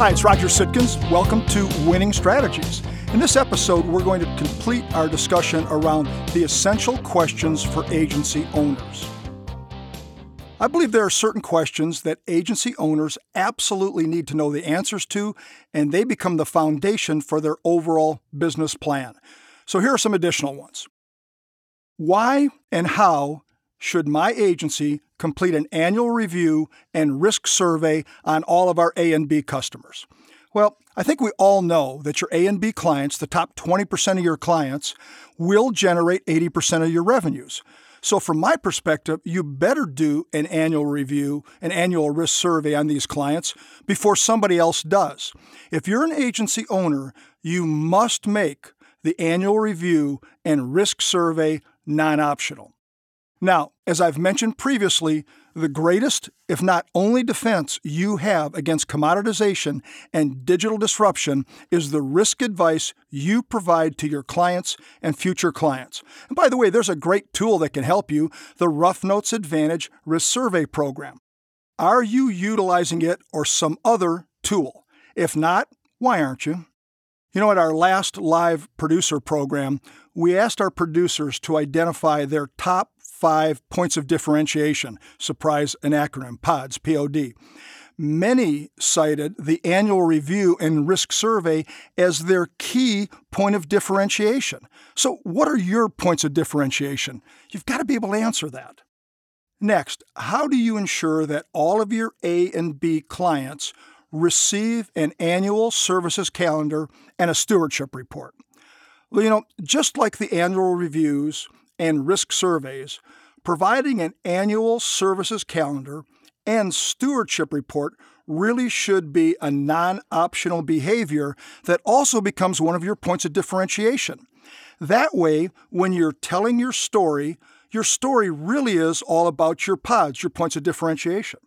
Hi, it's Roger Sitkins. Welcome to Winning Strategies. In this episode, we're going to complete our discussion around the essential questions for agency owners. I believe there are certain questions that agency owners absolutely need to know the answers to, and they become the foundation for their overall business plan. So here are some additional ones. Why and how should my agency complete an annual review and risk survey on all of our A and B customers? Well, I think we all know that your A and B clients, the top 20% of your clients, will generate 80% of your revenues. So, from my perspective, you better do an annual review, an annual risk survey on these clients before somebody else does. If you're an agency owner, you must make the annual review and risk survey non optional. Now, as I've mentioned previously, the greatest, if not only defense you have against commoditization and digital disruption is the risk advice you provide to your clients and future clients. And by the way, there's a great tool that can help you the Rough Notes Advantage Risk Survey Program. Are you utilizing it or some other tool? If not, why aren't you? You know, at our last live producer program, we asked our producers to identify their top five points of differentiation. Surprise, an acronym, PODS, P O D. Many cited the annual review and risk survey as their key point of differentiation. So, what are your points of differentiation? You've got to be able to answer that. Next, how do you ensure that all of your A and B clients receive an annual services calendar and a stewardship report? Well, you know, just like the annual reviews, and risk surveys, providing an annual services calendar and stewardship report really should be a non optional behavior that also becomes one of your points of differentiation. That way, when you're telling your story, your story really is all about your pods, your points of differentiation.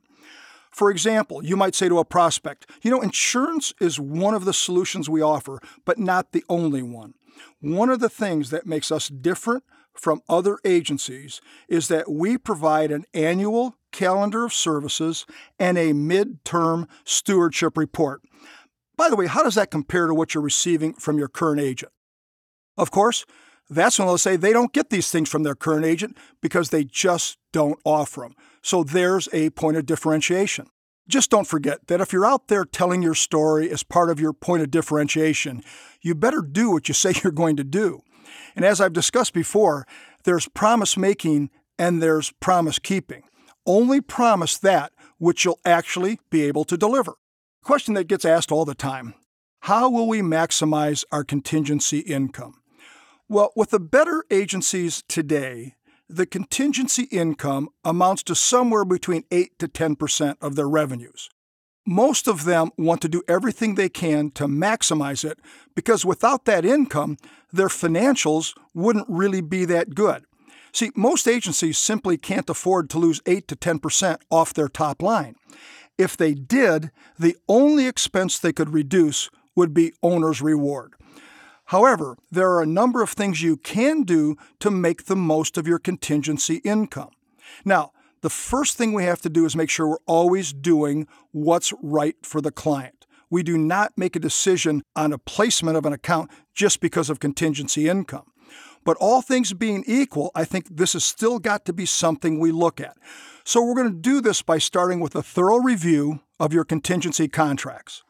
For example, you might say to a prospect, you know, insurance is one of the solutions we offer, but not the only one. One of the things that makes us different from other agencies is that we provide an annual calendar of services and a midterm stewardship report. By the way, how does that compare to what you're receiving from your current agent? Of course, that's when they'll say they don't get these things from their current agent because they just don't offer them. So there's a point of differentiation. Just don't forget that if you're out there telling your story as part of your point of differentiation, you better do what you say you're going to do. And as I've discussed before, there's promise making and there's promise keeping. Only promise that which you'll actually be able to deliver. Question that gets asked all the time How will we maximize our contingency income? Well, with the better agencies today, the contingency income amounts to somewhere between 8 to 10% of their revenues. Most of them want to do everything they can to maximize it because without that income, their financials wouldn't really be that good. See, most agencies simply can't afford to lose 8 to 10% off their top line. If they did, the only expense they could reduce would be owner's reward. However, there are a number of things you can do to make the most of your contingency income. Now, the first thing we have to do is make sure we're always doing what's right for the client. We do not make a decision on a placement of an account just because of contingency income. But all things being equal, I think this has still got to be something we look at. So we're going to do this by starting with a thorough review of your contingency contracts.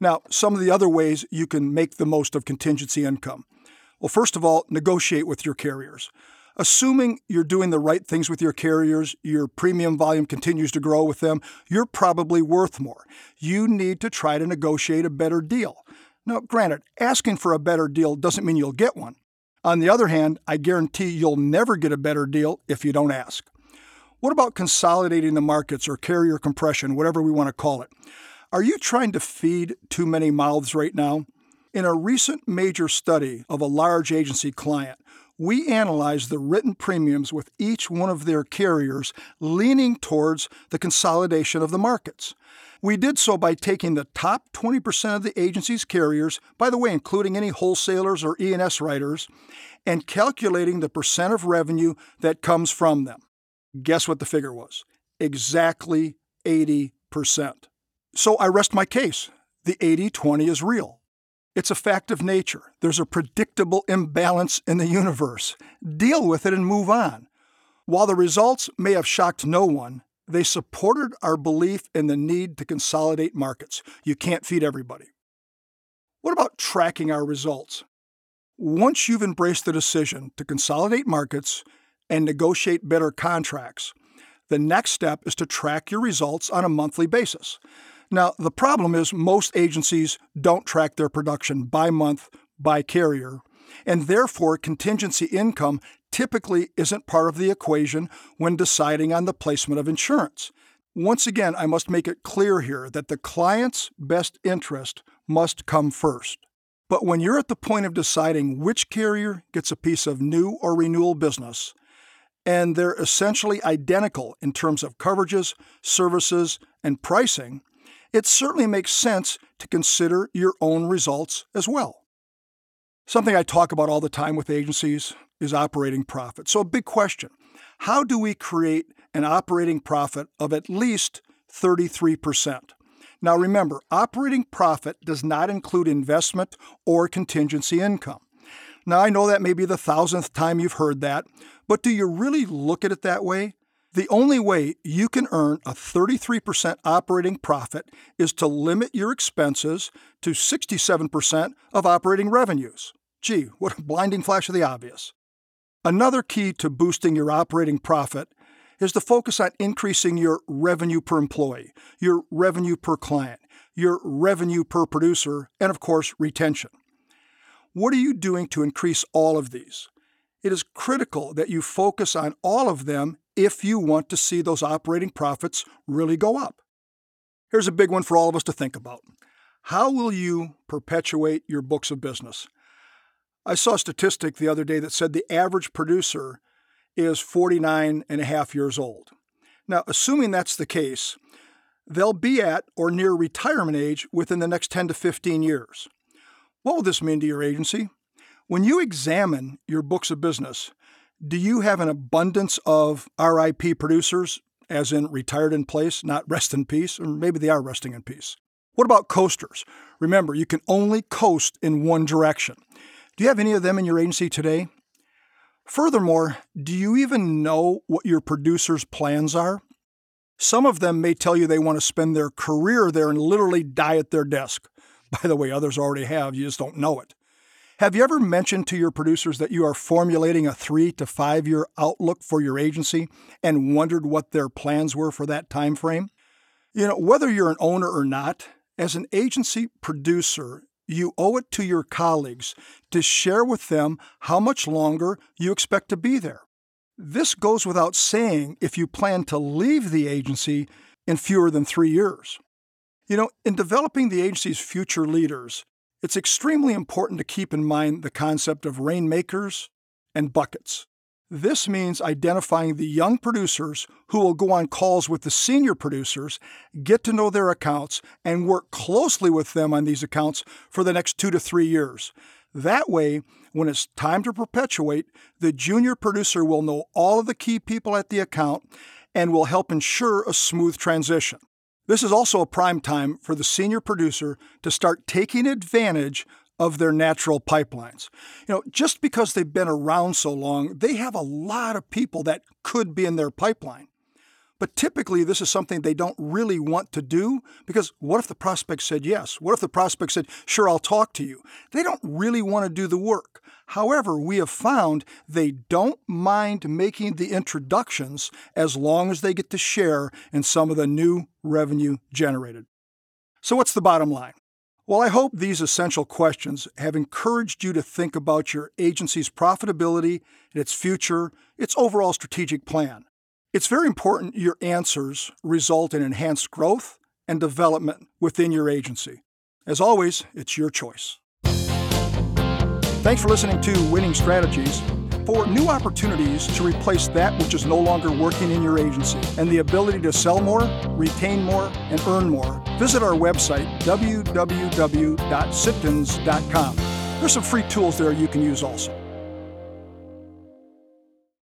Now, some of the other ways you can make the most of contingency income. Well, first of all, negotiate with your carriers. Assuming you're doing the right things with your carriers, your premium volume continues to grow with them, you're probably worth more. You need to try to negotiate a better deal. Now, granted, asking for a better deal doesn't mean you'll get one. On the other hand, I guarantee you'll never get a better deal if you don't ask. What about consolidating the markets or carrier compression, whatever we want to call it? Are you trying to feed too many mouths right now? In a recent major study of a large agency client, we analyzed the written premiums with each one of their carriers leaning towards the consolidation of the markets. We did so by taking the top 20% of the agency's carriers, by the way, including any wholesalers or E&S writers, and calculating the percent of revenue that comes from them. Guess what the figure was? Exactly 80%. So I rest my case. the 80 20 is real. It's a fact of nature. There's a predictable imbalance in the universe. Deal with it and move on. While the results may have shocked no one, they supported our belief in the need to consolidate markets. You can't feed everybody. What about tracking our results? Once you've embraced the decision to consolidate markets and negotiate better contracts, the next step is to track your results on a monthly basis. Now, the problem is most agencies don't track their production by month, by carrier, and therefore contingency income typically isn't part of the equation when deciding on the placement of insurance. Once again, I must make it clear here that the client's best interest must come first. But when you're at the point of deciding which carrier gets a piece of new or renewal business, and they're essentially identical in terms of coverages, services, and pricing, it certainly makes sense to consider your own results as well. Something I talk about all the time with agencies is operating profit. So, a big question how do we create an operating profit of at least 33%? Now, remember, operating profit does not include investment or contingency income. Now, I know that may be the thousandth time you've heard that, but do you really look at it that way? The only way you can earn a 33% operating profit is to limit your expenses to 67% of operating revenues. Gee, what a blinding flash of the obvious. Another key to boosting your operating profit is to focus on increasing your revenue per employee, your revenue per client, your revenue per producer, and of course, retention. What are you doing to increase all of these? It is critical that you focus on all of them if you want to see those operating profits really go up. Here's a big one for all of us to think about. How will you perpetuate your books of business? I saw a statistic the other day that said the average producer is 49 and a half years old. Now, assuming that's the case, they'll be at or near retirement age within the next 10 to 15 years. What will this mean to your agency? When you examine your books of business, do you have an abundance of RIP producers, as in retired in place, not rest in peace, or maybe they are resting in peace? What about coasters? Remember, you can only coast in one direction. Do you have any of them in your agency today? Furthermore, do you even know what your producers' plans are? Some of them may tell you they want to spend their career there and literally die at their desk. By the way, others already have, you just don't know it. Have you ever mentioned to your producers that you are formulating a three to five year outlook for your agency and wondered what their plans were for that time frame? You know, whether you're an owner or not, as an agency producer, you owe it to your colleagues to share with them how much longer you expect to be there. This goes without saying if you plan to leave the agency in fewer than three years. You know, in developing the agency's future leaders, it's extremely important to keep in mind the concept of rainmakers and buckets. This means identifying the young producers who will go on calls with the senior producers, get to know their accounts, and work closely with them on these accounts for the next two to three years. That way, when it's time to perpetuate, the junior producer will know all of the key people at the account and will help ensure a smooth transition. This is also a prime time for the senior producer to start taking advantage of their natural pipelines. You know, just because they've been around so long, they have a lot of people that could be in their pipeline. But typically, this is something they don't really want to do because what if the prospect said yes? What if the prospect said, sure, I'll talk to you? They don't really want to do the work. However, we have found they don't mind making the introductions as long as they get to share in some of the new revenue generated. So, what's the bottom line? Well, I hope these essential questions have encouraged you to think about your agency's profitability, and its future, its overall strategic plan. It's very important your answers result in enhanced growth and development within your agency. As always, it's your choice. Thanks for listening to Winning Strategies. For new opportunities to replace that which is no longer working in your agency and the ability to sell more, retain more, and earn more, visit our website, www.sitkins.com. There's some free tools there you can use also.